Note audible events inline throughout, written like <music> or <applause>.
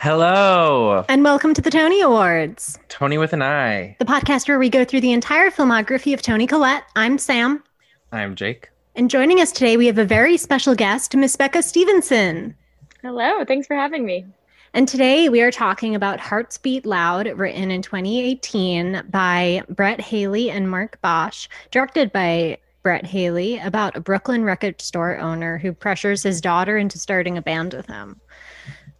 Hello, And welcome to the Tony Awards, Tony with an I. the podcast where we go through the entire filmography of Toni Collette. I'm Sam. I'm Jake. And joining us today, we have a very special guest, Miss Becca Stevenson. Hello, thanks for having me. And today we are talking about Hearts Beat Loud, written in 2018 by Brett Haley and Marc Basch, directed by Brett Haley, about a Brooklyn record store owner who pressures his daughter into starting a band with him.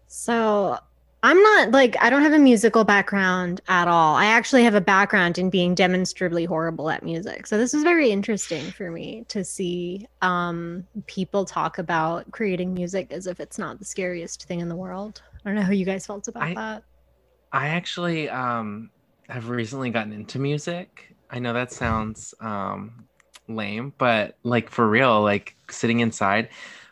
So I'm not like, I don't have a musical background at all. I actually have a background in being demonstrably horrible at music. So this is very interesting for me to see um, people talk about creating music as if it's not the scariest thing in the world. I don't know how you guys felt about I- that. I actually um have recently gotten into music. I know that sounds um lame, but like for real, like sitting inside,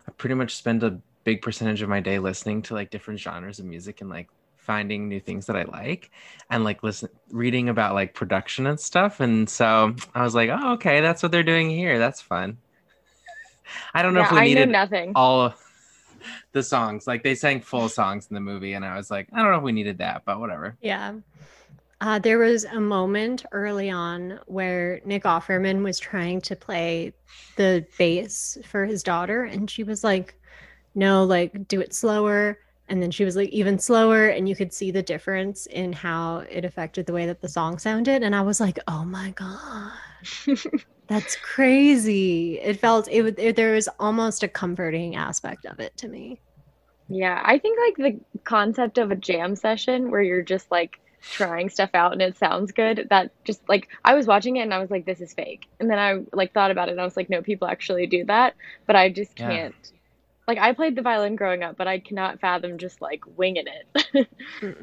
I pretty much spend a big percentage of my day listening to like different genres of music and like finding new things that I like and like listen reading about like production and stuff. And so I was like, oh okay, that's what they're doing here. That's fun. I don't know yeah, if we I needed nothing. all of the songs. Like they sang full songs in the movie, and I was like, I don't know if we needed that, but whatever. Yeah. Uh, there was a moment early on where Nick Offerman was trying to play the bass for his daughter, and she was like, No, like, do it slower. And then she was like, even slower. And you could see the difference in how it affected the way that the song sounded. And I was like, Oh my God, that's <laughs> crazy. It felt, it, would- it, there was almost a comforting aspect of it to me. yeah, I think like the concept of a jam session where you're just like trying stuff out and it sounds good, that just like I was watching it and I was like, this is fake. And then I like thought about it and I was like, no, people actually do that. But I just can't Yeah. Can't. Like I played the violin growing up, but I cannot fathom just like winging it. <laughs>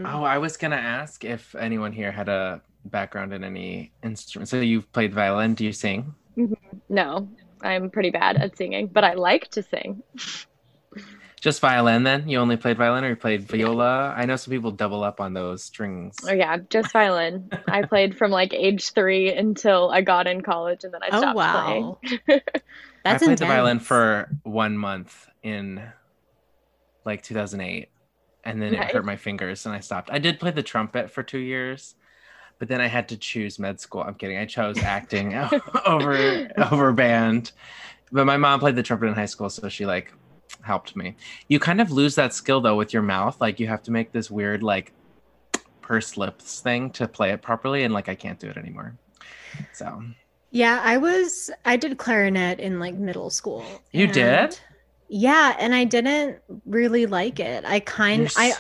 Oh, I was gonna ask if anyone here had a background in any instrument. So you've played violin. Do you sing? Mm-hmm. no, I'm pretty bad at singing, but I like to sing. Just violin then? You only played violin or you played viola? I know some people double up on those strings. Oh yeah, just violin. I played from like age three until I got in college, and then I stopped Oh, stopped wow. playing. <laughs> That's I played the violin for one month in like 2008, and then it hurt my fingers, and I stopped. I did play the trumpet for two years, but then I had to choose med school. I'm kidding. I chose acting <laughs> over over band, but my mom played the trumpet in high school, so she like helped me. You kind of lose that skill though with your mouth. Like you have to make this weird like pursed lips thing to play it properly, and like I can't do it anymore. So Yeah, I was I did clarinet in like middle school. You did? Yeah, and I didn't really like it. I kind You're I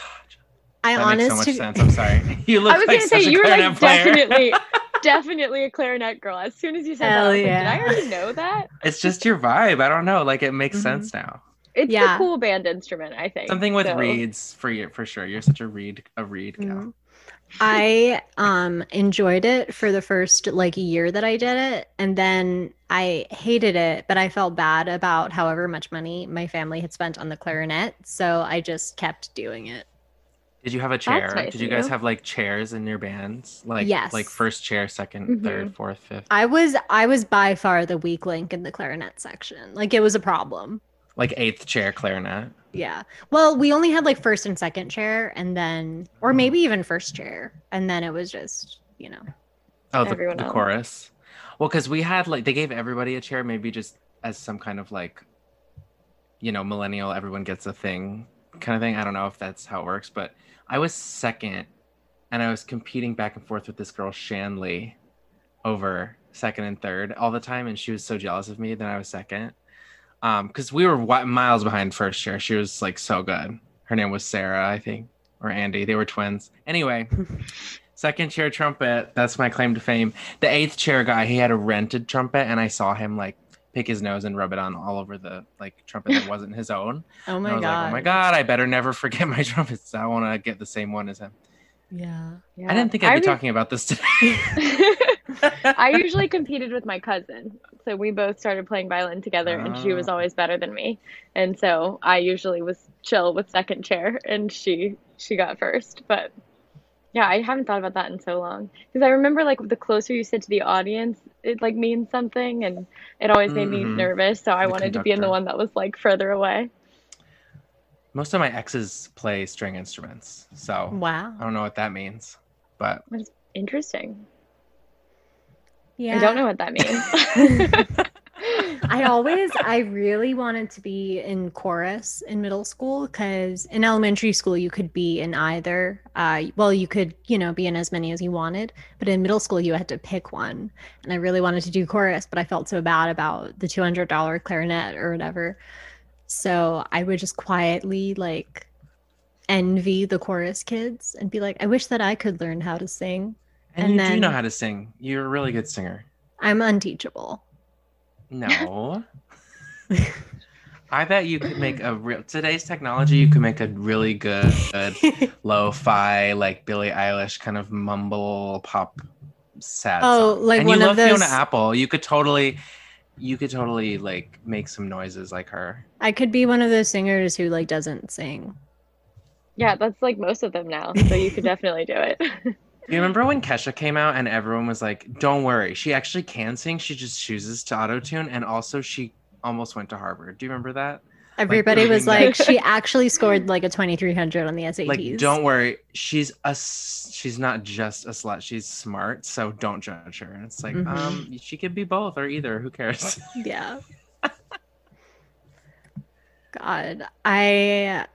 I that makes so much to sense. I'm sorry. <laughs> You look I was like gonna say a you were clarinet like player. definitely, <laughs> definitely a clarinet girl. As soon as you said Hell that, I was yeah. like, did I already know that? <laughs> It's just your vibe. I don't know. Like it makes Mhm. sense now. It's Yeah. a cool band instrument, I think. Something with so- reeds for you for sure. You're such a reed a reed gal. I um enjoyed it for the first like year that I did it and then I hated it, but I felt bad about however much money my family had spent on the clarinet, so I just kept doing it. Did you have a chair? nice Did you guys you. have like chairs in your bands? Like Yes. like first chair, 2nd Mhm. third, fourth, fifth. I was I was by far the weak link in the clarinet section. Like it was a problem. Like eighth chair clarinet. Yeah. Well, we only had like first and second chair and then or mm-hmm. maybe even first chair and then it was just, you know. Oh, the, the chorus. Well, because we had like they gave everybody a chair, maybe just as some kind of like, you know, millennial, everyone gets a thing kind of thing. I don't know if that's how it works, but I was second, and I was competing back and forth with this girl Shanley over second and third all the time, and she was so jealous of me that I was second. Um, because we were miles behind first chair. She was like so good. Her name was Sarah, I think, or Andy. They were twins. Anyway. <laughs> Second chair trumpet, that's my claim to fame. The eighth chair guy, he had a rented trumpet, and I saw him like pick his nose and rub it on all over the like trumpet that <laughs> wasn't his own. Oh my I was god. like, oh my god, I better never forget my <laughs> trumpets. I want to get the same one as him. Yeah. Yeah. I didn't think I'd be re- talking about this today. I usually competed with my cousin. So we both started playing violin together and she was Ah. always better than me. And so I usually was chill with second chair and she she got first. But yeah, I haven't thought about that in so long. Because I remember like the closer you sit to the audience, it like means something and it always made me Mhm. nervous. So I The wanted to be in the one that was like further away. Most of my exes play string instruments, so Wow. I don't know what that means. But That's Interesting. Yeah. I don't know what that means. <laughs> I always, <laughs> I really wanted to be in chorus in middle school because in elementary school you could be in either. Uh, well, you could, you know, be in as many as you wanted, but in middle school you had to pick one. And I really wanted to do chorus, but I felt so bad about the two hundred dollar clarinet or whatever. So I would just quietly like envy the chorus kids and be like, I wish that I could learn how to sing. And, And you do know how to sing. You're a really good singer. I'm unteachable. No. <laughs> I bet you could make a real today's technology. You could make a really good, good <laughs> lo-fi, like Billie Eilish kind of mumble pop sad. Oh, song. like and one you of love Fiona those- Apple. You could totally, you could totally like make some noises like her. I could be one of those singers who like doesn't sing. yeah, that's like most of them now. So you could <laughs> definitely do it. Do you remember when Kesha came out and everyone was like, "Don't worry, she actually can sing. She just chooses to auto tune." And also, she almost went to Harvard. Do you remember that? Everybody was proving like, she <laughs> actually scored like a 2300 on the SATs. like don't worry she's a she's not just a slut she's smart so don't judge her and it's like Mhm. um she could be both or either who cares Yeah. <laughs> God, I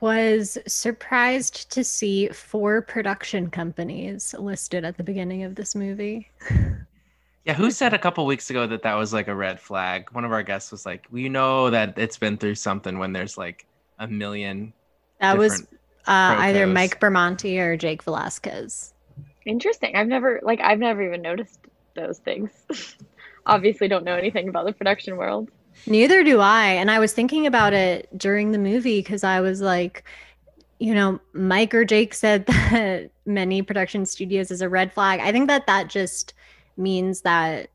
was surprised to see four production companies listed at the beginning of this movie. <laughs> yeah who said a couple weeks ago that that was like a red flag one of our guests was like "We know that it's been through something when there's like a million That was uh, either. Mike Bermonti or Jake Velasquez. Interesting. I've never like I've never even noticed those things. <laughs> Obviously don't know anything about the production world. Neither do I. And I was thinking about it during the movie because I was like, you know, Mike or Jake said <laughs> that many production studios is a red flag. I think that that just means that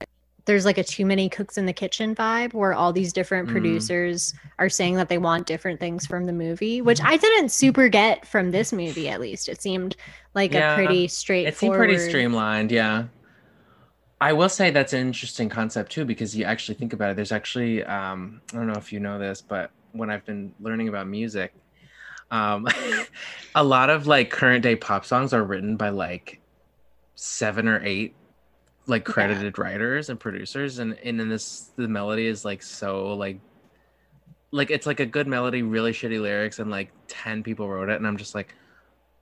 there's like a too many cooks in the kitchen vibe where all these different Mm. producers are saying that they want different things from the movie, which I didn't super get from this movie at least. It seemed like Yeah, a pretty straight it seemed pretty streamlined yeah i will say that's an interesting concept too because you actually think about it there's actually um i don't know if you know this but when i've been learning about music um <laughs> a lot of like current day pop songs are written by like seven or eight like Yeah. credited writers and producers and and in this the melody is like so like like it's like a good melody really shitty lyrics and like 10 people wrote it and i'm just like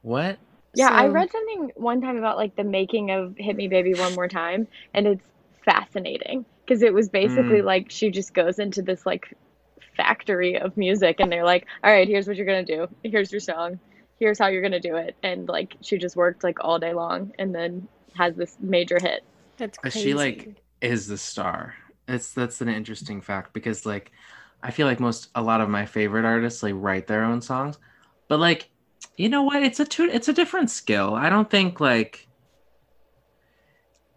what Yeah, I read something one time about like the making of Hit Me Baby One More Time, and it's fascinating because it was basically mm. like she just goes into this like factory of music, and they're like, "All right, here's what you're gonna do. Here's your song. Here's how you're gonna do it." And like she just worked like all day long, and then has this major hit. That's But crazy. she, like, is the star. It's that's an interesting fact because like I feel like most a lot of my favorite artists like write their own songs, but like you know what? It's a two, it's a different skill. I don't think like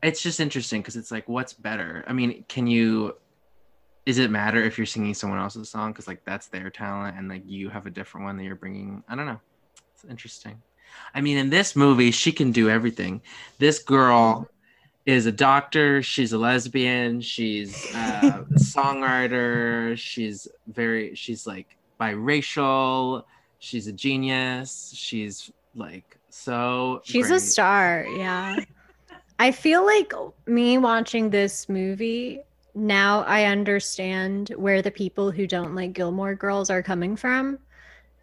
it's just interesting because it's like what's better. I mean, can you? Is it matter if you're singing someone else's song because like that's their talent and like you have a different one that you're bringing? I don't know. It's interesting. I mean, in this movie, she can do everything. This girl is a doctor. She's a lesbian. She's uh, a <laughs> songwriter. She's very. She's like biracial. She's a genius. She's like so. She's a star, yeah. <laughs> I feel like me watching this movie now I understand where the people who don't like Gilmore Girls are coming from.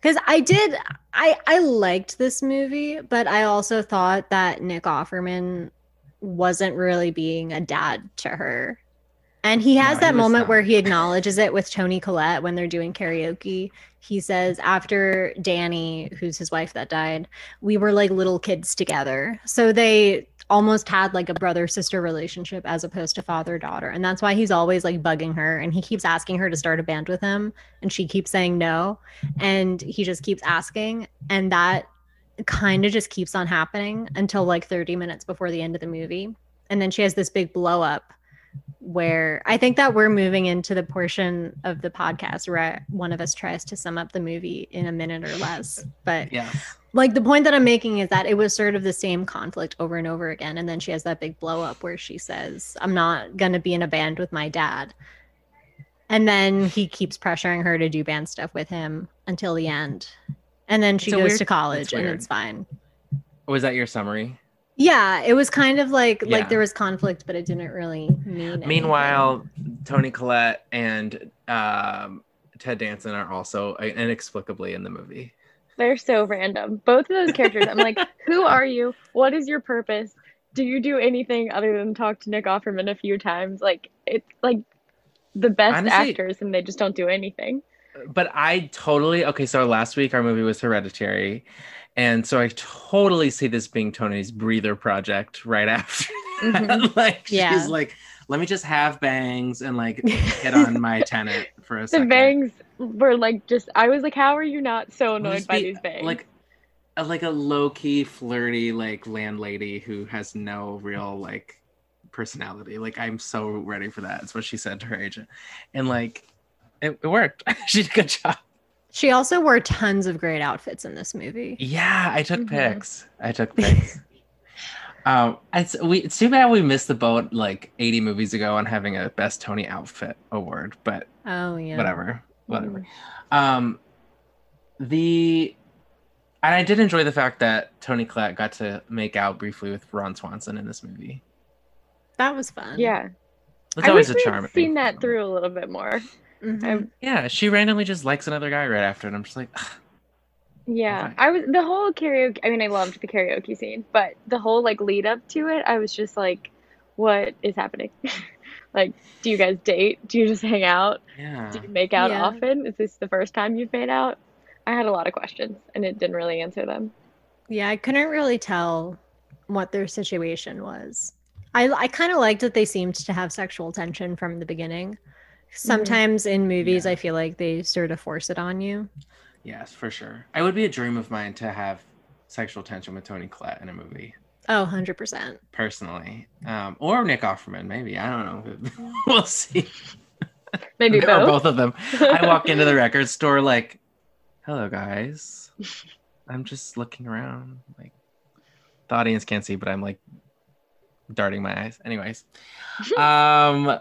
Cuz I did I I liked this movie, but I also thought that Nick Offerman wasn't really being a dad to her. And he has No, that he moment where he <laughs> acknowledges it with Toni Collette when they're doing karaoke. He says after Danny, who's his wife that died, we were like little kids together. So they almost had like a brother sister relationship as opposed to father daughter. And that's why he's always like bugging her and he keeps asking her to start a band with him and she keeps saying no and he just keeps asking and that kind of just keeps on happening until like 30 minutes before the end of the movie. And then she has this big blow up where I think that we're moving into the portion of the podcast where one of us tries to sum up the movie in a minute or less. But Yes. like the point that I'm making is that it was sort of the same conflict over and over again. And then she has that big blow up where she says, I'm not going to be in a band with my dad. And then he keeps pressuring her to do band stuff with him until the end. And then she goes weird- to college and it's fine. Was that your summary? Yeah, it was kind of like Yeah. like there was conflict, but it didn't really mean. anything. Meanwhile, Toni Collette and um, Ted Danson are also uh, inexplicably in the movie. They're so random. Both of those characters. I'm like, <laughs> who are you? What is your purpose? Do you do anything other than talk to Nick Offerman a few times? Like it's like the best Honestly- actors and they just don't do anything. But I totally okay. So last week our movie was Hereditary, and so I totally see this being Toni's breather project right after. Mhm. <laughs> like Yeah. she's like, let me just have bangs and like <laughs> hit on my tenant for a The second. bangs were like just I was like, how are you not so annoyed by these bangs? Like a, like a low key flirty like landlady who has no real like personality. Like I'm so ready for that. That's what she said to her agent, and like it, it worked. <laughs> she did a good job. She also wore tons of great outfits in this movie. Yeah, I took Mhm. pics. I took pics. <laughs> um, it's we. It's too bad we missed the boat like 80 movies ago on having a best Toni outfit award, but Oh yeah. whatever, whatever. Um, the and I did enjoy the fact that Toni Collette got to make out briefly with Ron Swanson in this movie. That was fun. yeah. It's I always wish a we charm. had seen that through a little bit more. Mhm. Yeah, she randomly just likes another guy right after, and I'm just like, "Ugh, Yeah, Okay. I was the whole karaoke. I mean, I loved the karaoke scene, but the whole like lead up to it, I was just like, "What is happening? <laughs> like, do you guys date? Do you just hang out? yeah. Do you make out Yeah. often? Is this the first time you've made out?" I had a lot of questions, and it didn't really answer them. Yeah, I couldn't really tell what their situation was. I I kind of liked that they seemed to have sexual tension from the beginning. Sometimes in movies, Yeah. I feel like they sort of force it on you. Yes, for sure. I would be a dream of mine to have sexual tension with Toni Collette in a movie. Oh, 100%. personally, um, or Nick Offerman, maybe. I don't know. <laughs> we'll see. <laughs> Maybe <laughs> or both. both of them. I walk into the record store like, "Hello, guys. I'm just looking around. Like, the audience can't see, but I'm like darting my eyes. Anyways, um,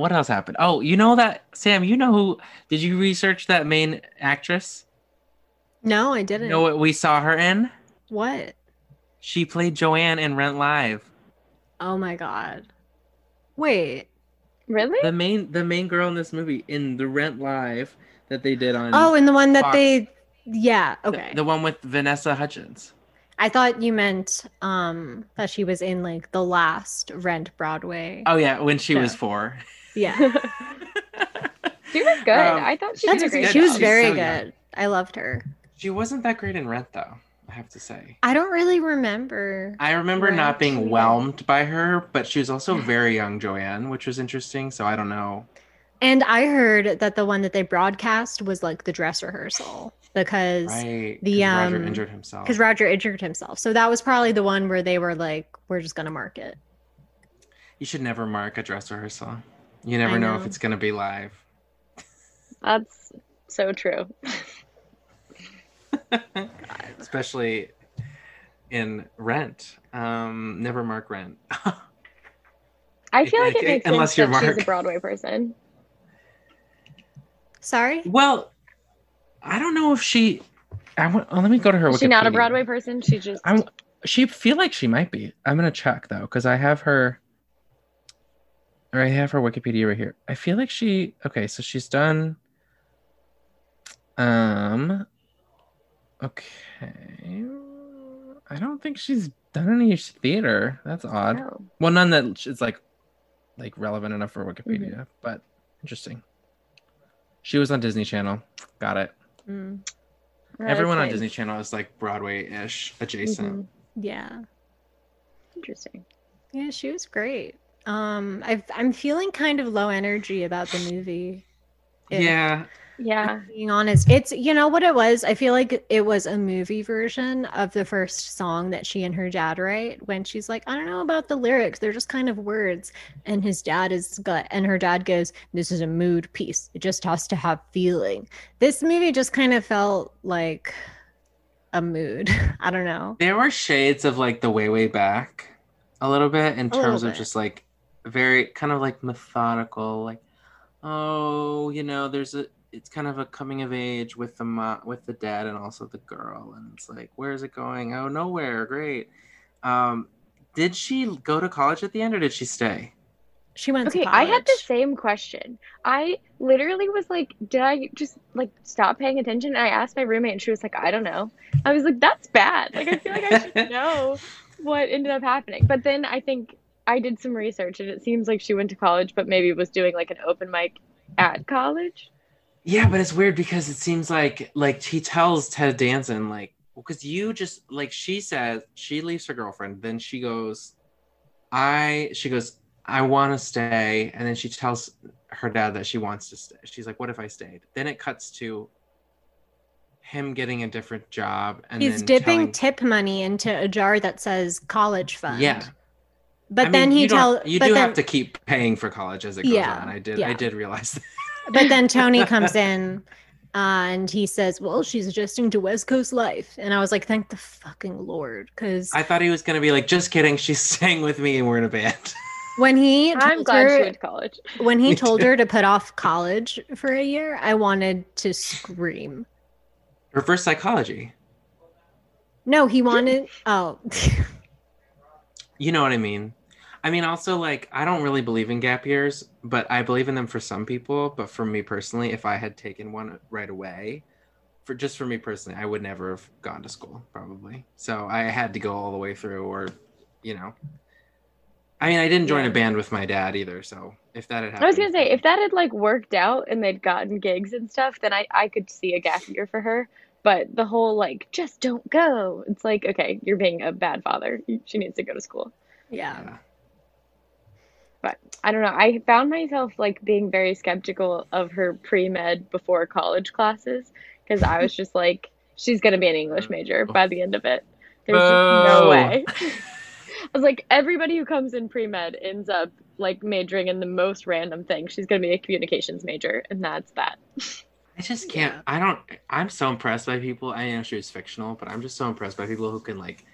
what else happened? Oh, you know that Sam? You know who? Did you research that main actress? No, I didn't. know what we saw her in? What? She played Joanne in Rent Live. Oh my god. Wait. Really? the main the main girl in this movie in the Rent Live that they did on Oh, and the one that Fox. they Yeah, okay. the, one with Vanessa Hudgens. I thought you meant um that she was in like the last Rent Broadway. Oh yeah, when she was four. <laughs> Yeah. <laughs> she was good. Um, I thought she That's did a great she was job. Very so young. good. I loved her. She wasn't that great in Rent though, I have to say. I don't really remember. I remember not being Rent. whelmed by her, but she was also <sighs> very young Joanne, which was interesting. So I don't know. And I heard that the one that they broadcast was like the dress rehearsal because Right. the, 'cause Roger um, injured himself. because Roger injured himself. So that was probably the one where they were like, we're just gonna mark it. You should never mark a dress rehearsal. You never I know. if it's gonna be live. <laughs> That's so true. <laughs> Especially in Rent. Um, never mark Rent. <laughs> I feel like it Okay, makes unless sense you're that she's a Broadway person. Sorry? Well, I don't know if she. I want. Oh, let me go to her. Is she not a Broadway person? She just I'm. She feel like she might be. I'm gonna check though, because I have her. Or I have her Wikipedia right here. I feel like she. Okay, so she's done. Um. Okay. I don't think she's done any theater. That's odd. Oh. Well, none that is like, like relevant enough for Wikipedia, but interesting. She was on Disney Channel. Got it. Mm, Everyone on nice. Disney Channel is like Broadway-ish adjacent. Mhm. yeah. Interesting. Yeah, she was great. Um, I've, I'm feeling kind of low energy about the movie. if Yeah, Yeah. Being honest, it's you know what it was. I feel like it was a movie version of the first song that she and her dad write when she's like, I don't know about the lyrics, they're just kind of words. And his dad is got and her dad goes, This is a mood piece. It just has to have feeling. This movie just kind of felt like a mood. <laughs> I don't know. there were shades of like the way way back a little bit in little terms of bit. just like very kind of like methodical, like oh, you know, there's a it's kind of a coming of age with the mo- with the dad and also the girl, and it's like, where is it going? Oh, nowhere. Great. Um, did she go to college at the end, or did she stay? She went Okay, to I had the same question. I literally was like, did I just like stop paying attention? And I asked my roommate, and she was like, I don't know. I was like, that's bad. Like, I feel like I should <laughs> know what ended up happening. But then I think I did some research, and it seems like she went to college, but maybe was doing like an open mic at college. Yeah, but it's weird because it seems like like he tells Ted Danson like because you just like she says she leaves her girlfriend, then she goes, I she goes, I want to stay, and then she tells her dad that she wants to stay. She's like, What if I stayed? Then it cuts to him getting a different job, and He's then dipping telling- tip money into a jar that says college fund. Yeah, But I then mean, he you don't- tell you but do then, have to keep paying for college as it goes Yeah, on. I did, yeah. I did realize that. <laughs> but then Toni <laughs> comes in uh, and he says, Well, she's adjusting to West Coast life. And I was like, Thank the fucking Lord. Because I thought he was gonna be like, just kidding, she's <laughs> staying with me and we're in a band. when he I'm told glad she went to college. when he Me told too. her to put off college for a year, I wanted to scream. Reverse psychology. No, he wanted oh You know what I mean? I mean, also, like, I don't really believe in gap years, but I believe in them for some people. But for me personally, if I had taken one right away, for just for me personally, I would never have gone to school, probably. So I had to go all the way through, or, you know. I mean, I didn't join Yeah. a band with my dad either. So if that had happened, I was gonna say if that had like worked out and they'd gotten gigs and stuff, then I I could see a gap year for her. But the whole like just don't go. It's like okay, you're being a bad father. She needs to go to school. yeah. Yeah. I don't know. I found myself like being very skeptical of her pre-med before college classes because I was just like, she's gonna be an English major by the end of it. There's just no way. <laughs> I was like, everybody who comes in pre-med ends up like majoring in the most random thing. She's gonna be a communications major, and that's that. I just can't. Yeah. I don't. I'm so impressed by people. I know she was fictional, but I'm just so impressed by people who can like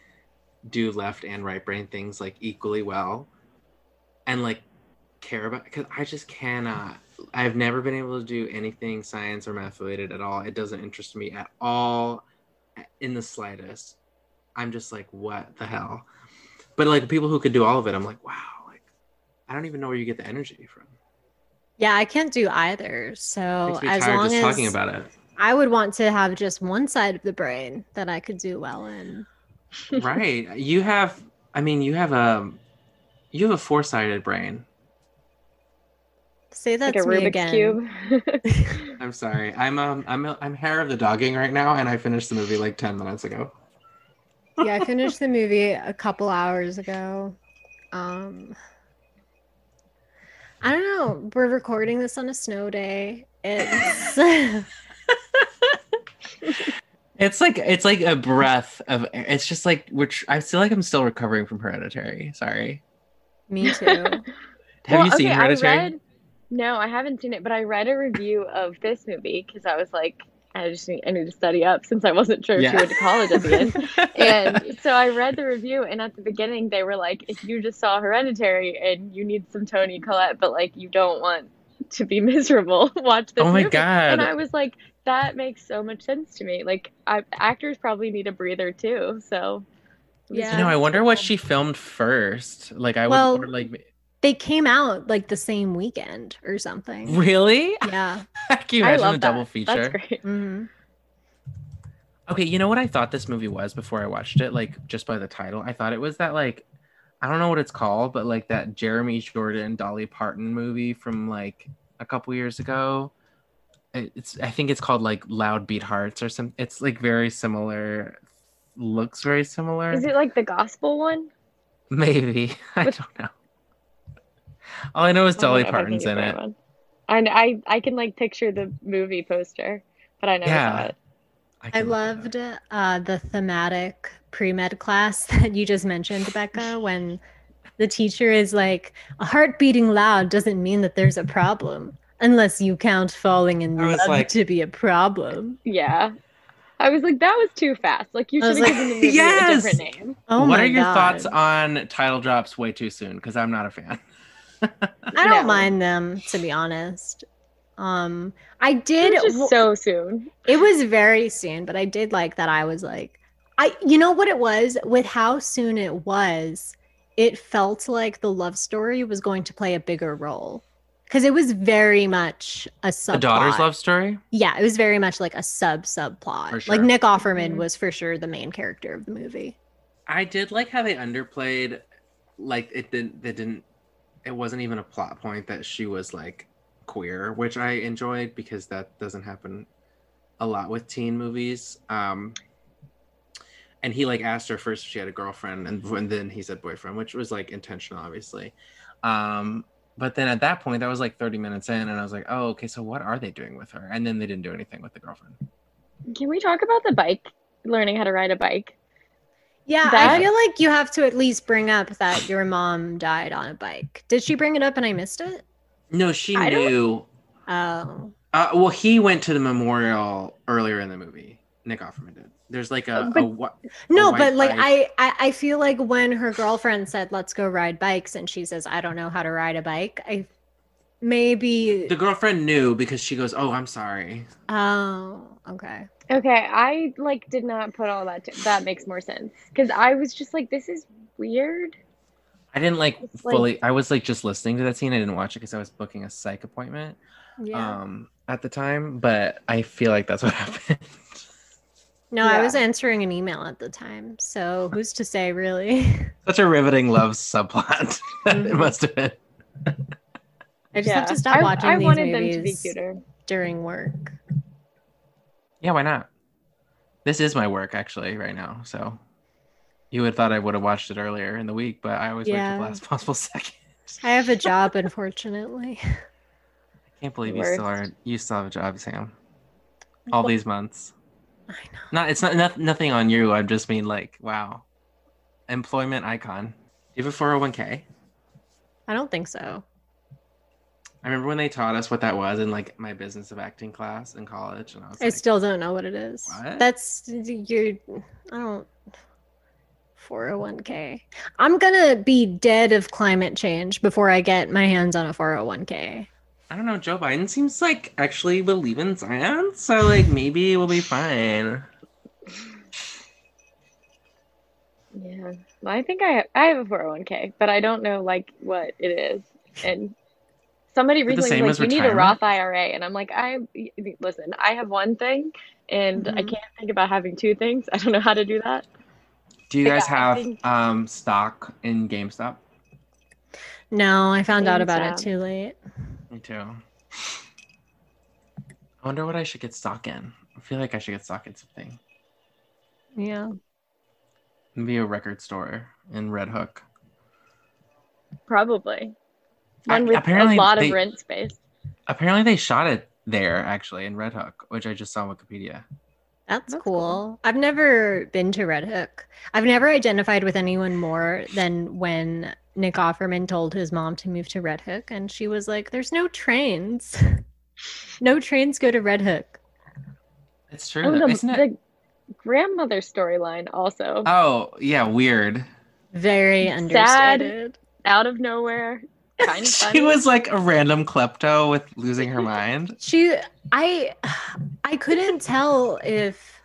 do left and right brain things like equally well, and like care about. Because I just cannot. I've never been able to do anything science or math related at all. It doesn't interest me at all, in the slightest. I'm just like, what the hell? But like people who could do all of it, I'm like, wow. Like, I don't even know where you get the energy from. Yeah, I can't do either. So as long just as talking about it. I would want to have just one side of the brain that I could do well in. right you have i mean you have a you have a four-sided brain Say that like a to me Rubik's again. cube. <laughs> i'm sorry i'm um i'm i'm hair of the dogging right now and i finished the movie like 10 minutes ago yeah, I finished the movie a couple hours ago. Um I don't know. We're recording this on a snow day. It's <laughs> it's like it's like a breath of it's just like which i feel like i'm still recovering from hereditary sorry me too. <laughs> have Well, you seen okay, I hereditary read- no, I haven't seen it, but I read a review of this movie because I was like, I just need, I need to study up since I wasn't sure if she went to college at the end. <laughs> And so I read the review, and at the beginning, they were like, if you just saw Hereditary and you need some Toni Collette, but like you don't want to be <laughs> miserable, watch this oh my movie. god And I was like, that makes so much sense to me. Like, I, actors probably need a breather too. So, Yeah. you know i wonder what she filmed first like i Well, would like they came out like the same weekend or something. really Yeah. <laughs> can you I imagine love a double feature That's great. hmm Okay, you know what I thought this movie was before I watched it? Like just by the title, I thought it was that like I don't know what it's called, but like that Jeremy Jordan Dolly Parton movie from like a couple years ago. It's I think it's called like Loud Beat Hearts or something. It's like very similar, looks very similar. Is it like the gospel one? Maybe <laughs> I With- don't know. All I know is Dolly know if I can Parton's in it. one. And I, I can like picture the movie poster, but I never Yeah. saw it. I can look it up. loved uh, the thematic pre med class <laughs> that you just mentioned, Becca, <laughs> when the teacher is like, a heart beating loud doesn't mean that there's a problem unless you count falling in love like- to be a problem. Yeah. I was like, that was too fast. Like you should have like, given the movie <laughs> Yes! a different name. Oh what my are your God. thoughts on title drops way too soon? Because I'm not a fan. I don't No. mind them, to be honest. Um, I It did. was just w- so soon. It was very soon, but I did like that I was like I you know what it was with how soon it was, it felt like the love story was going to play a bigger role. Cuz it was very much a subplot. The daughter's love story. Yeah, it was very much like a sub subplot. For Like. Nick Offerman Mhm. was for sure the main character of the movie. I did like how they underplayed, like it didn't. They didn't. It wasn't even a plot point that she was like queer, which I enjoyed because that doesn't happen a lot with teen movies. Um, and he like asked her first if she had a girlfriend, and, and then he said boyfriend, which was like intentional, obviously. Um, but then at that point, that was like 30 minutes in, and I was like, oh, okay, so what are they doing with her? And then they didn't do anything with the girlfriend. Can we talk about the bike? Learning how to ride a bike. Yeah, I feel like you have to at least bring up that your mom died on a bike. Did she bring it up and I missed it? No, she I don't- knew. Oh. Uh, well, he went to the memorial earlier in the movie. Nick Offerman did. There's like a, But- a what? No, white but like bike. I, I I feel like when her girlfriend said let's go ride bikes and she says I don't know how to ride a bike, I maybe The girlfriend knew because she goes, "Oh, I'm sorry." Oh, okay. Okay, I like did not put all that. To, that makes more sense because I was just like, this is weird. I didn't like It's like- fully. I was like just listening to that scene. I didn't watch it because I was booking a psych appointment Yeah. um at the time. But I feel like that's what <laughs> happened. No, I was answering an email at the time. So who's to say really? <laughs> Such a riveting love subplot. <laughs> it Mhm. must have been. I just have to stop I, watching I these wanted movies them to be cuter. during work. Yeah, why not? This is my work actually right now. So you would have thought I would have watched it earlier in the week, but I always wait Yeah. till the last possible <laughs> second. I have a job, unfortunately. I can't believe you still are. Worst. You still have a job, Sam. All these months. I know. Not. It's not, not nothing on you. I just mean like, wow, employment icon. Do you have a four hundred one k? I don't think so. I remember when they taught us what that was in like my business of acting class in college, and I was I like, still don't know what it is. What? That's your I don't 401k. I'm gonna be dead of climate change before I get my hands on a 401k. I don't know. Joe Biden seems like actually believe in science, so like maybe we'll be fine. Yeah, well, I think I I have a 401k, but I don't know like what it is. And somebody Is it the recently same was like, "You need a? Roth IRA," and I'm like, "I listen, I have one thing, and I Mhm. can't think about having two things. I don't know how to do that." Do you Yeah, guys I have think- um stock in GameStop? No, I found out about it too late. Me too. I wonder what I should get stock in. I feel like I should get stock in something. Yeah. Maybe a record store in Red Hook. Probably I- one with apparently a lot they- of rent space. Apparently, they shot it there actually in Red Hook, which I just saw on Wikipedia. That's, That's cool. cool. I've never been to Red Hook. I've never identified with anyone more than when Nick Offerman told his mom to move to Red Hook and she was like, There's no trains. <laughs> no trains go to Red Hook. It's true, Oh, the, isn't it? the grandmother storyline also Oh yeah, weird. Very Sad. out of nowhere, kind of <laughs> she was like a random klepto with losing her mind. She I I couldn't tell if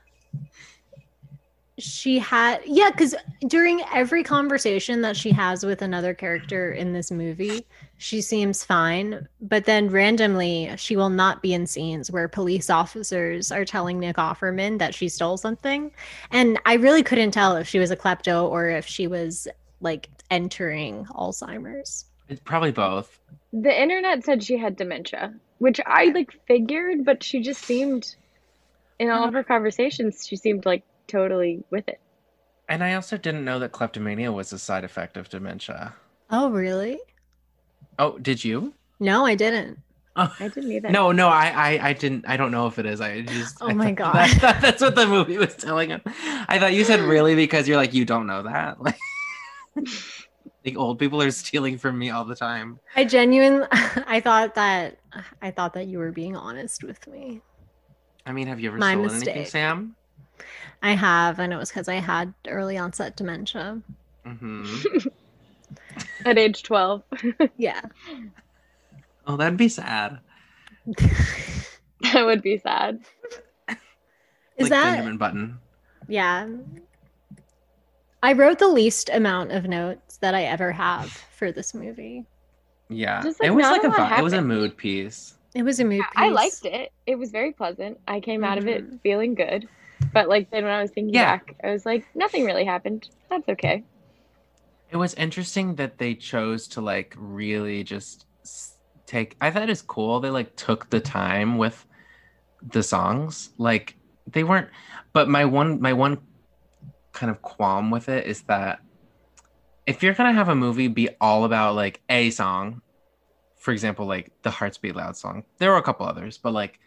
she had yeah because during every conversation that she has with another character in this movie she seems fine. But then randomly she will not be in scenes where police officers are telling nick offerman that she stole something. And i really couldn't tell if she was a klepto or if she was like entering alzheimer's. It's probably both. The internet said she had dementia, which I like figured, but she just seemed, in all of her conversations, she seemed like totally with it. And I also didn't know that kleptomania was a side effect of dementia. oh really Oh, did you? no i didn't Oh, I didn't either. no, no, I, I, I didn't. I don't know if it is. I just. Oh I my God. that- <laughs> that- that's what the movie was telling him. I thought you said really because you're like you don't know that. <laughs> Like, like old people are stealing from me all the time. I genuinely <laughs> I thought that I thought that you were being honest with me. I mean, have you ever My stolen anything, mistake. Sam? I have, and it was because I had early onset dementia. hmm <laughs> At age 12. <laughs> Yeah. Oh, that'd be sad. <laughs> That would be sad. Is like that Benjamin Button. yeah? I wrote the least amount of notes that I ever have for this movie. Yeah, Just, like, it was like a a it was a mood piece. It was a mood piece. I liked it. It was very pleasant. I came out of it Mhm. feeling good. But like then when I was thinking Yeah. back, I was like, nothing really happened. That's okay. It was interesting that they chose to like really just take. I thought it's cool. They like took the time with the songs. Like they weren't. But my one my one kind of qualm with it is that if you're gonna have a movie be all about like a song, for example, like the Hearts Beat Loud song, there were a couple others, but like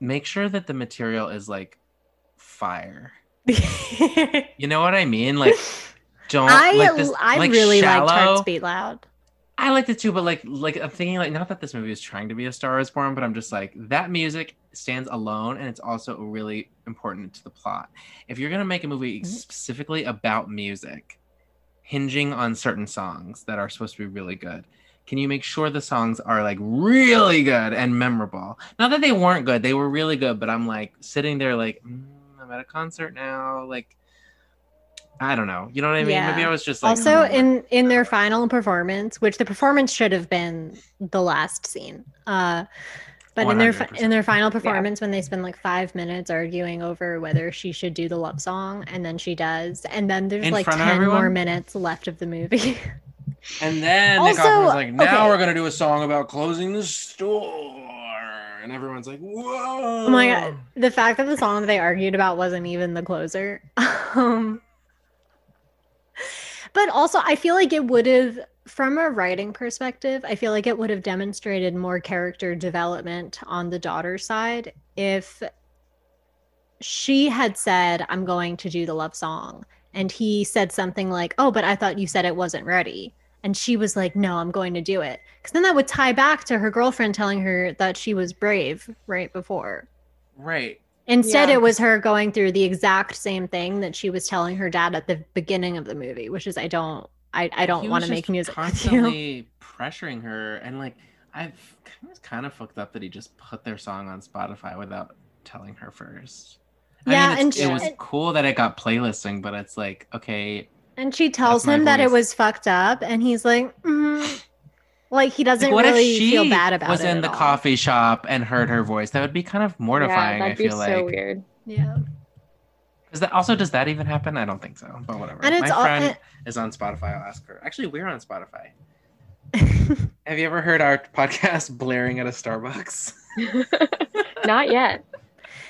make sure that the material is like fire. <laughs> You know what I mean? Like don't I like this, I like really shallow, Hearts Beat Loud. I liked it too, but like like I'm thinking like not that this movie is trying to be a Star Is Born, but I'm just like that music stands alone and it's also really important to the plot. If you're gonna make a movie Mhm. specifically about music, hinging on certain songs that are supposed to be really good, can you make sure the songs are like really good and memorable? Not that they weren't good, they were really good, but I'm like sitting there like mm, I'm at a concert now, like I don't know. You know what I mean? Maybe Yeah. I was just like also "Hmm, in in their final performance which the performance should have been the last scene uh but in their 100%. in their final performance when they spend like five minutes arguing over whether she should do the love song and then she does and then there's In like 10 more minutes left of the movie And then Also, Nick Offerman's like, now okay. we're gonna do a song about closing the store, and everyone's like, whoa! oh my god. The fact that the song that they argued about wasn't even the closer. <laughs> Um but also i feel like it would have from a writing perspective i feel like it would have demonstrated more character development on the daughter's side if she had said i'm going to do the love song and he said something like oh but i thought you said it wasn't ready and she was like no i'm going to do it because then that would tie back to her girlfriend telling her that she was brave right before Right. Instead, Yeah. it was her going through the exact same thing that she was telling her dad at the beginning of the movie, which is I don't I, I don't want to make just music with you. Constantly <laughs> pressuring her, and like, I've was kind of fucked up that he just put their song on Spotify without telling her first. Yeah, I mean, and it's- it was cool that it got playlisting, but it's like, okay, And she tells That's my him that it was fucked up, and he's like, mm. like he doesn't like, what really if she feel bad about was it. Was in at the all. coffee shop and heard her voice? That would be kind of mortifying. yeah, I that'd be feel so like. weird. Yeah, Is that also does that even happen? I don't think so. But whatever. and it's My all. friend is on Spotify. I'll ask her. Actually, we're on Spotify. <laughs> Have you ever heard our podcast blaring at a Starbucks? <laughs> Not yet.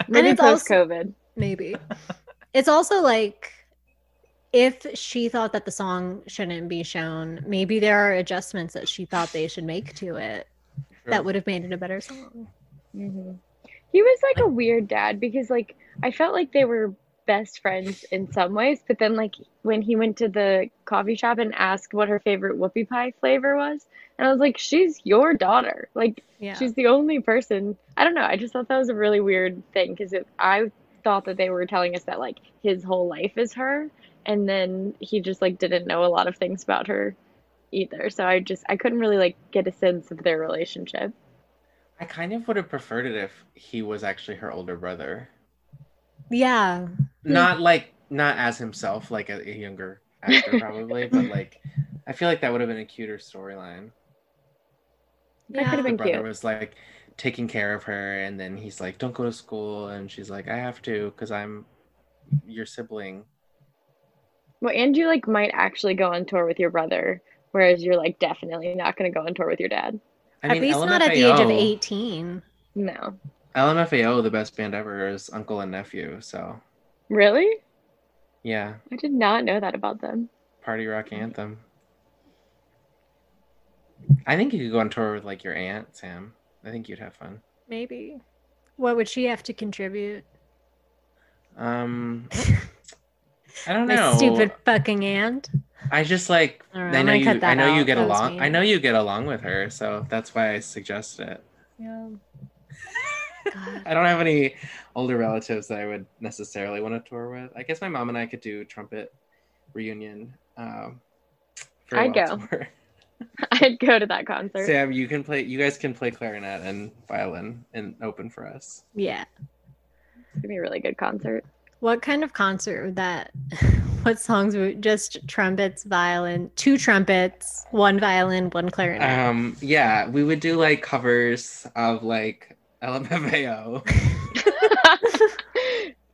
Maybe post COVID. Maybe. It's also like if she thought that the song shouldn't be shown, maybe there are adjustments that she thought they should make to it that would have made it a better song. hmm He was like a weird dad because like I felt like they were best friends in some ways, but then like when he went to the coffee shop and asked what her favorite whoopie pie flavor was, and I was like, she's your daughter. Like Yeah. she's the only person. I don't know. I just thought that was a really weird thing because I thought that they were telling us that like his whole life is her, and then he just like didn't know a lot of things about her either. So I just I couldn't really like get a sense of their relationship. I kind of would have preferred it if he was actually her older brother. yeah. Not like not as himself, like a, a younger actor <laughs> probably, but like I feel like that would have been a cuter storyline. Yeah. That could have The been brother cute. was like taking care of her, and then he's like, "Don't go to school," and she's like, "I have to because I'm your sibling." Well, and you like might actually go on tour with your brother, whereas you're like definitely not going to go on tour with your dad. I At mean, least not at the age of 18. No. LMFAO, the best band ever, is uncle and nephew. So Really? yeah, I did not know that about them. party rock anthem. I think you could go on tour with like your aunt, Sam. I think you'd have fun. Maybe. What would she have to contribute? Um, <laughs> I don't My know. stupid fucking aunt. I just like All right, I know you. I that know you get That along. I know you get along with her, so that's why I suggest it. Yeah. <laughs> I don't have any older relatives that I would necessarily want to tour with. I guess my mom and I could do trumpet reunion. Um, for a I'd go. <laughs> <laughs> I'd go to that concert. Sam, you can play. You guys can play clarinet and violin and open for us. Yeah. It's gonna be a really good concert. What kind of concert would that? <laughs> What songs would just trumpets, violin, two trumpets, one violin, one clarinet? Um, yeah, we would do like covers of like LMFAO. <laughs>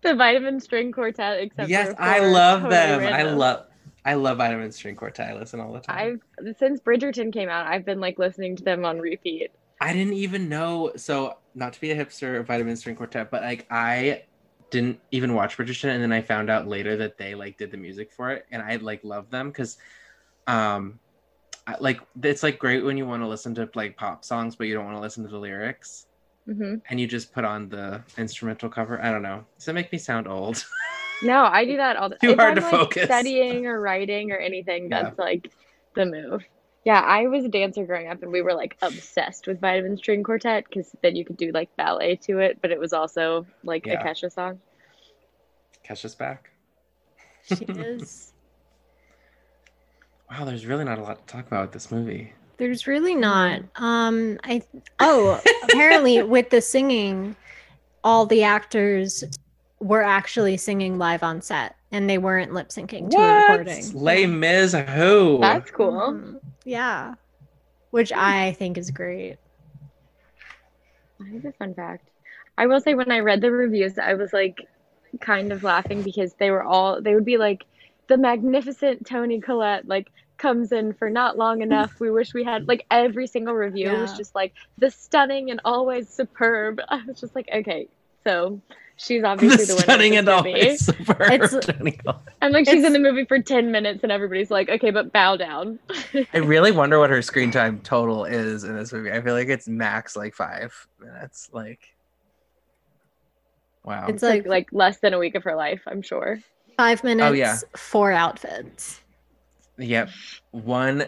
the Vitamin String Quartet, except yes, for I love Totally them. I love. I love Vitamin String Quartet. I listen all the time. I've since Bridgerton came out, I've been like listening to them on repeat. I didn't even know. So, not to be a hipster Vitamin String Quartet, but like I didn't even watch Bridgerton, and then I found out later that they like did the music for it, and I like love them because, um, I, like it's like great when you want to listen to like pop songs, but you don't want to listen to the lyrics, hmm and you just put on the instrumental cover. I don't know. Does that make me sound old? <laughs> No, I do that all the time. <laughs> Too if hard I'm to like focus. studying or writing or anything, Yeah. that's like the move. Yeah, I was a dancer growing up, and we were like obsessed with Vitamin String Quartet because then you could do like ballet to it, but it was also like Yeah. a Kesha song. Kesha's back. she is. <laughs> Wow, there's really not a lot to talk about with this movie. There's really not. Um, I oh, apparently with the singing, all the actors were actually singing live on set, and they weren't lip syncing to a recording. Les Mis who? That's cool. Mhm. Yeah, which I think is great. That's a fun fact. I will say when I read the reviews, I was like kind of laughing because they were all they would be like the magnificent Toni Collette like comes in for not long <laughs> enough. We wish we had like every single review was just like the stunning and always superb. <laughs> I was just like, okay, so she's <laughs> obviously the, winner. stunning of and this movie. always superb. <laughs> It's- Toni Collette. And like she's in the movie for ten minutes, and everybody's like, okay, but bow down. I really wonder what her screen <laughs> time total is in this movie. I feel like it's max like five minutes. Like, wow. It's It's like like like less than a week of her life, I'm sure. Oh, five minutes, Oh, yeah. four outfits. Yep. One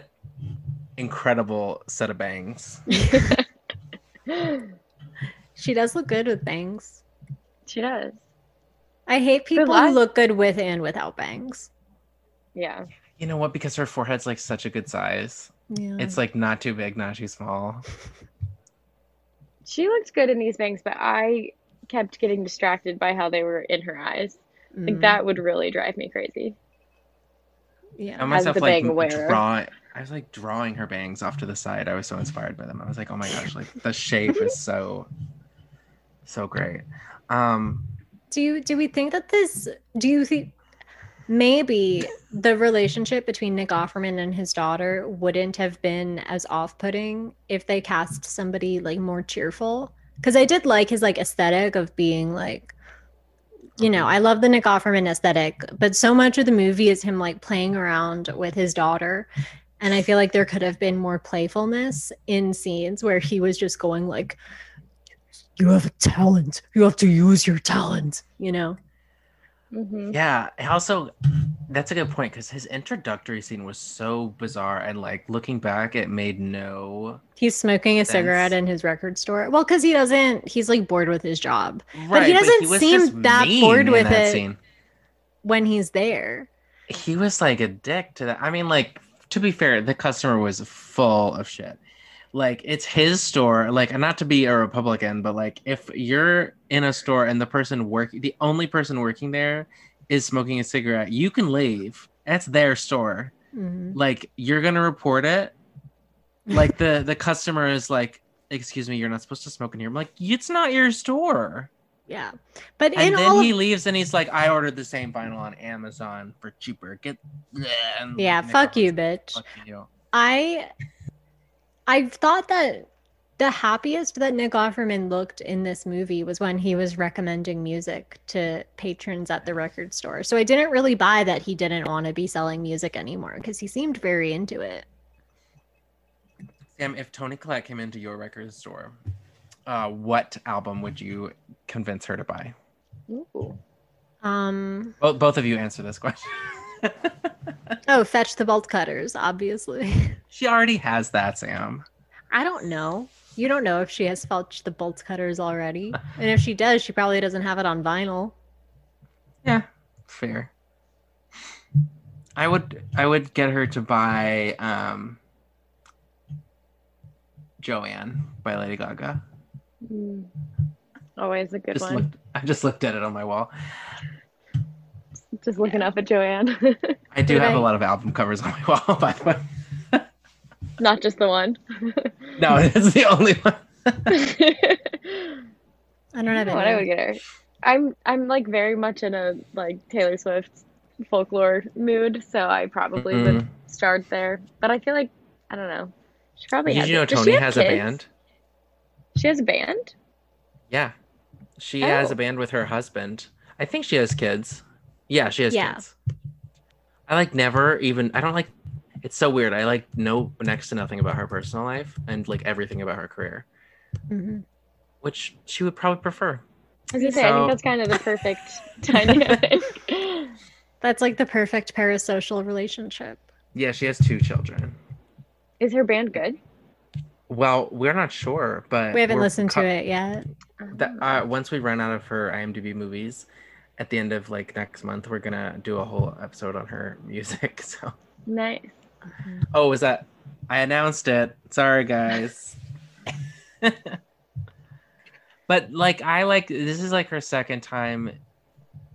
incredible set of bangs. She does look good with bangs. She does. I hate people last- who look good with and without bangs. Yeah. You know what? Because her forehead's like such a good size. Yeah. It's like not too big, not too small. She looked good in these bangs, but I kept getting distracted by how they were in her eyes. Like Mm, that would really drive me crazy. Yeah. As myself the like bang wearer. I was like drawing her bangs off to the side. I was so inspired by them. I was like, oh my gosh, like the shape is so, so great. Um, Do you do we think that this do you think maybe the relationship between Nick Offerman and his daughter wouldn't have been as off-putting if they cast somebody like more cheerful? Because I did like his like aesthetic of being like you know, I love the Nick Offerman aesthetic, but so much of the movie is him like playing around with his daughter. And I feel like there could have been more playfulness in scenes where he was just going like, you have a talent. You have to use your talent, you know? hmm yeah. Also, that's a good point because his introductory scene was so bizarre and like looking back, it made no. He's smoking a Sense. cigarette in his record store. Well, because he doesn't, he's like bored with his job Right, but he doesn't was seem that bored with that it. Scene. when he's there. he was like a dick to that. I mean, like to be fair, the customer was full of shit. Like it's his store. Like not to be a Republican, but like if you're in a store and the person working, the only person working there is smoking a cigarette, you can leave. That's their store. Mhm. Like you're gonna report it. Like the <laughs> the customer is like, "Excuse me, you're not supposed to smoke in here." I'm like, "It's not your store." Yeah. But And in then he of, leaves and he's like, I ordered the same vinyl on Amazon for cheaper. Get yeah, fuck you, bitch. "Fuck you." I I thought that the happiest that Nick Offerman looked in this movie was when he was recommending music to patrons at the record store. So I didn't really buy that he didn't want to be selling music anymore because he seemed very into it. Sam, if Toni Collette came into your record store, uh, what album would you convince her to buy? Ooh. Um Both, both of you answer this question. <laughs> oh, fetch the bolt cutters, obviously. <laughs> she already has that, Sam. I don't know. You don't know if she has fetched the bolt cutters already. <laughs> And if she does, she probably doesn't have it on vinyl. Yeah, fair. I would I would get her to buy um Joanne by Lady Gaga. Mm. Always a good Just one. looked, I just looked at it on my wall. Just looking up at Joanne. I do Did have I- a lot of album covers on my wall, <laughs> by the way. Not just the one. No, <laughs> it's the only one. I don't have what I would get her. I'm I'm like very much in a like Taylor Swift folklore mood, so I probably Mhm. would start there. But I feel like I don't know. She probably Did has you know it. Toni she have has a band? She has a band. Yeah. She has Oh. a band with her husband. I think she has kids. Yeah, she has Yeah. kids. I like never even I don't like it's so weird. I like know next to nothing about her personal life and like everything about her career, Mhm. which she would probably prefer. I was gonna say I think that's kind of the perfect <laughs> dynamic. <laughs> That's like the perfect parasocial relationship. Yeah, she has two children. Is her band good? Well, we're not sure, but We haven't listened co- to it yet. That uh, once we run out of her IMDb movies, at the end of like next month, we're gonna do a whole episode on her <laughs> music. So, Nice. oh, was that? I announced it. Sorry, guys. <laughs> but like, I like this is like her second time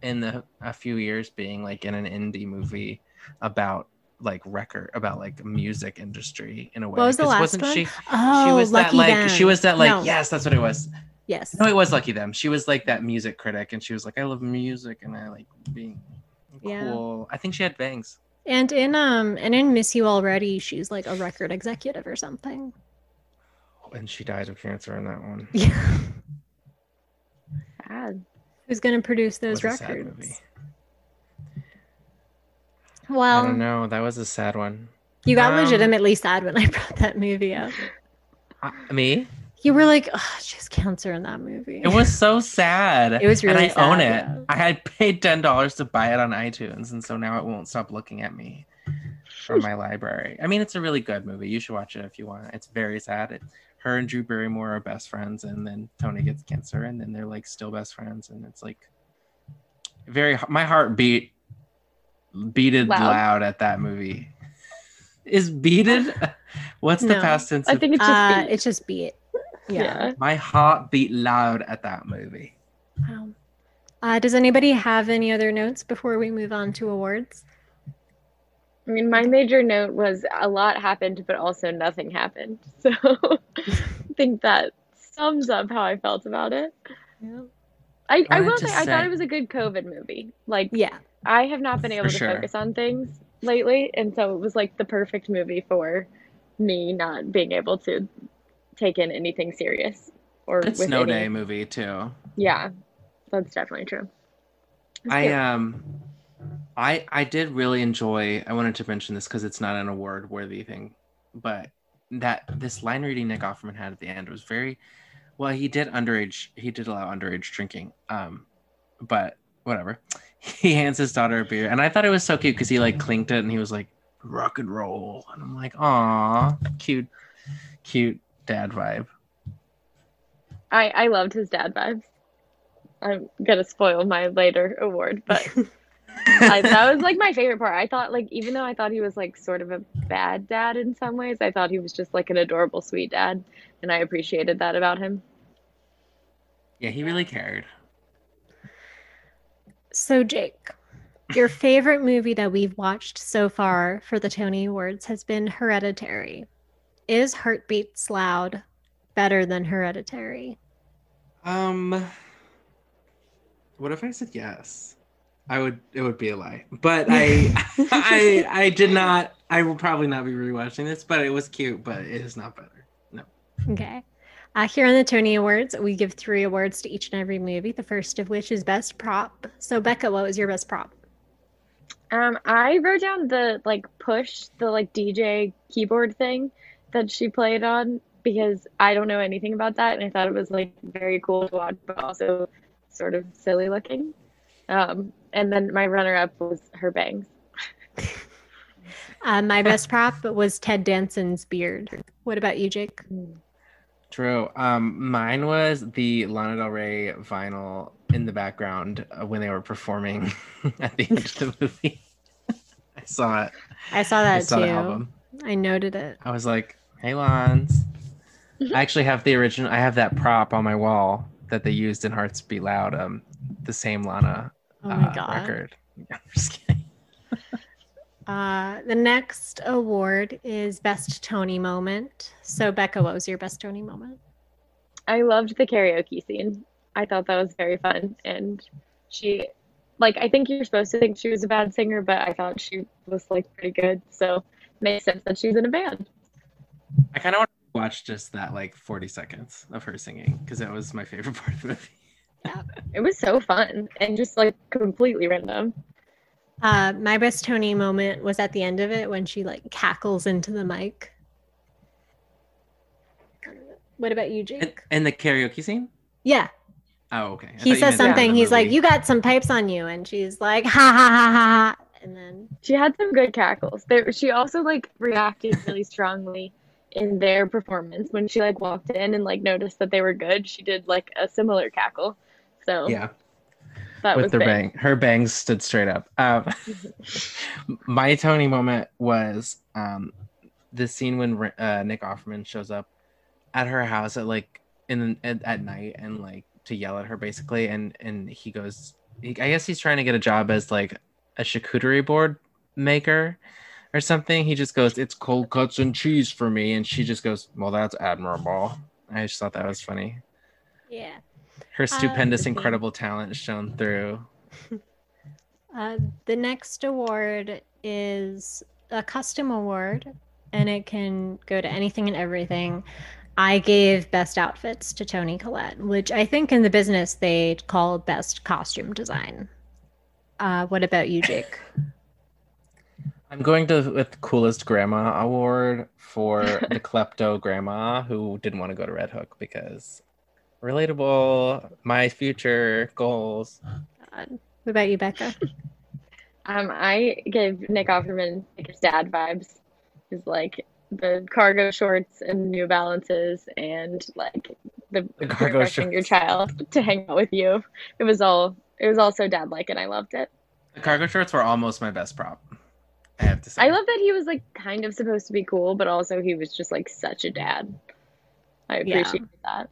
in the a few years being like in an indie movie about like record about like music industry in a way. What was the last wasn't one? she? Oh, she was that lucky like them. she was that like No. yes, that's what it was. Yes. No, it was Lucky Them. She was like that music critic, and she was like, "I love music, and I like being Yeah. cool." I think she had bangs. And in um and in Miss You Already, she's like a record executive or something. And she died of cancer in that one. Yeah. <laughs> Sad. Who's gonna produce those was a sad records? movie. I don't know. That was a sad one. you got Um, legitimately sad when I brought that movie up. Uh, me? You were like, oh, she has cancer in that movie. It was so sad. It was really and I own it. yeah. I had paid ten dollars to buy it on iTunes, and so now it won't stop looking at me from my library. I mean, it's a really good movie. You should watch it if you want. It's very sad. It, her and Drew Barrymore are best friends, and then Toni gets cancer, and then they're like still best friends, and it's like very. My heart beat beated Loud. loud, at that movie. Is beated? <laughs> What's the past tense? I think it's just uh, beat. it's just beat. Yeah. yeah. my heart beat loud at that movie. Wow. Uh, does anybody have any other notes before we move on to awards? I mean, my major note was a lot happened, but also nothing happened. <laughs> So I think that sums up how I felt about it. Yeah. I, I wanted will to say, I thought it was a good COVID movie. Like, Yeah. I have not been able For to sure. focus on things lately, and so it was like the perfect movie for me not being able to take in anything serious or with snow any- day movie too. Yeah, that's definitely true. It's I um I I did really enjoy I wanted to mention this because it's not an award worthy thing, but that this line reading Nick Offerman had at the end was very well, he did underage he did allow underage drinking. Um but whatever. <laughs> He hands his daughter a beer and I thought it was so cute because he like clinked it and he was like rock and roll. And I'm like, aw, cute, cute dad vibe. I I loved his dad vibes. I'm gonna spoil my later award, but <laughs> I, that was like my favorite part. I thought like even though I thought he was like sort of a bad dad in some ways, I thought he was just like an adorable, sweet dad, and I appreciated that about him. Yeah, he really cared. So, Jake, your favorite movie that we've watched so far for the Tony Awards has been Hereditary. Is Hearts Beat Loud better than Hereditary? Um, what if I said yes? I would. It would be a lie. But I, <laughs> <laughs> I, I did not. I will probably not be rewatching this. But it was cute. But it is not better. No. Okay. Uh, here on the Tony Awards, we give three awards to each and every movie, the first of which is Best Prop. So, Becca, what was your best prop? Um, I wrote down the like push, the like DJ keyboard thing that she played on because I don't know anything about that, and I thought it was like very cool to watch, but also sort of silly looking. Um, and then my runner-up was her bangs. Uh, my best prop was Ted Danson's beard. What about you, Jake? True. Um, mine was the Lana Del Rey vinyl in the background uh, when they were performing <laughs> at the end of the movie. <laughs> I saw it. I saw that I that saw too. The album. I noted it. I was like, "Hey, Lons." <laughs> I actually have the original. I have that prop on my wall that they used in Hearts Beat Loud. Um, the same Lana Oh my uh, god. record. <laughs> I'm just kidding. <laughs> Uh, the next award is best Toni moment. So Becca, what was your best Toni moment? I loved the karaoke scene. I thought that was very fun. And she, like, I think you're supposed to think she was a bad singer, but I thought she was, like, pretty good. So makes sense that she's in a band. I kind of want to watch just that like 40 seconds of her singing because that was my favorite <laughs> part of the movie. yeah, It was so fun and just, like, completely random. Uh, my best Toni moment was at the end of it when she like cackles into the mic. What about you, Jake? and the karaoke scene? yeah, Oh, okay. I he says something. He's like, "You got some pipes on you," and she's like, "Ha ha ha ha ha," and then She had some good cackles. There, she also, like, reacted really strongly in their performance when she, like, walked in and, like, noticed that they were good. She did, like, a similar cackle. So Yeah, that with was her bang, her bangs stood straight up. Um, <laughs> <laughs> my Toni moment was um, the scene when uh, Nick Offerman shows up at her house at like in at, at night and like to yell at her basically, and and he goes, I guess he's trying to get a job as like a charcuterie board maker or something. He just goes, "It's cold cuts and cheese for me," and she just goes, "Well, that's admirable." I just thought that was funny. yeah. Her stupendous, the scene. incredible talent shone through. <laughs> Uh, the next award is a custom award, and it can go to anything and everything. I gave best outfits to Toni Collette, which I think in the business they call best costume design. Uh, what about you, Jake? <laughs> I'm going to with coolest grandma award for the <laughs> klepto grandma who didn't want to go to Red Hook because relatable, my future goals. Uh, what about you, Becca? <laughs> Um, I gave Nick Offerman like his dad vibes. His like the cargo shorts and New Balances and like the, The cargo refreshing your child to hang out with you. It was all it was also dad like and I loved it. The cargo shorts were almost my best prop. I have to say. I love that he was like kind of supposed to be cool, but also he was just like such a dad. I Yeah. that.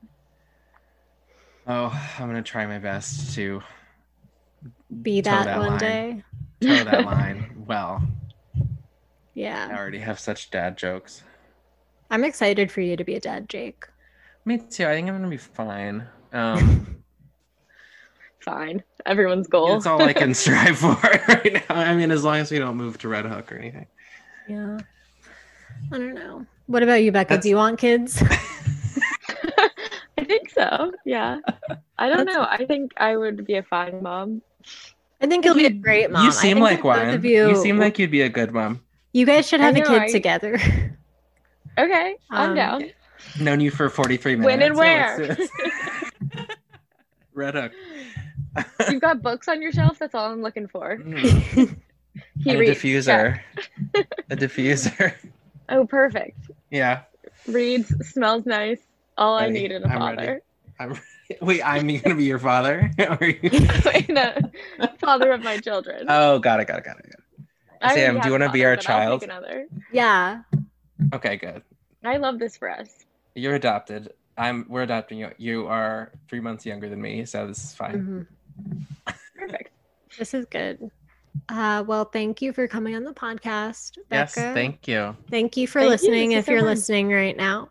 Oh, I'm gonna try my best to Be that, that one line. day. toe that <laughs> line well. Yeah. I already have such dad jokes. I'm excited for you to be a dad, Jake. Me too. I think I'm gonna be fine. <laughs> Um, Fine. Everyone's goal. it's all I can <laughs> strive for <laughs> right now. I mean, as long as we don't move to Red Hook or anything. Yeah. I don't know. What about you, Becca? That's- Do you want kids? <laughs> I think so. Yeah. I don't That's- know. I think I would be a fine mom. I think you'll be a great mom. You seem like one. of You, seem like you'd be a good mom. you guys should I have a kid I- together. Okay, I'm Um, down. Known you for 43 minutes. When and where? do. Red Hook. You've got books on your shelf. That's all I'm looking for. Mm. <laughs> He and a reads. diffuser. a diffuser. <laughs> Oh, perfect. Yeah. Reads, smells nice. All I need in a I'm father. I'm Wait, I'm <laughs> gonna be your father? Or are you- In a father of my children. oh, got it, got it, got it. Got it. Sam, do you wanna be our child? another. yeah. Okay, good. I love this for us. You're adopted. I'm. We're adopting you. You are three months younger than me, so this is fine. Mhm. Perfect. This is good. Uh, well, thank you for coming on the podcast, Becca. Yes, thank you. Thank you for Thank listening This if so you're fun. listening right now.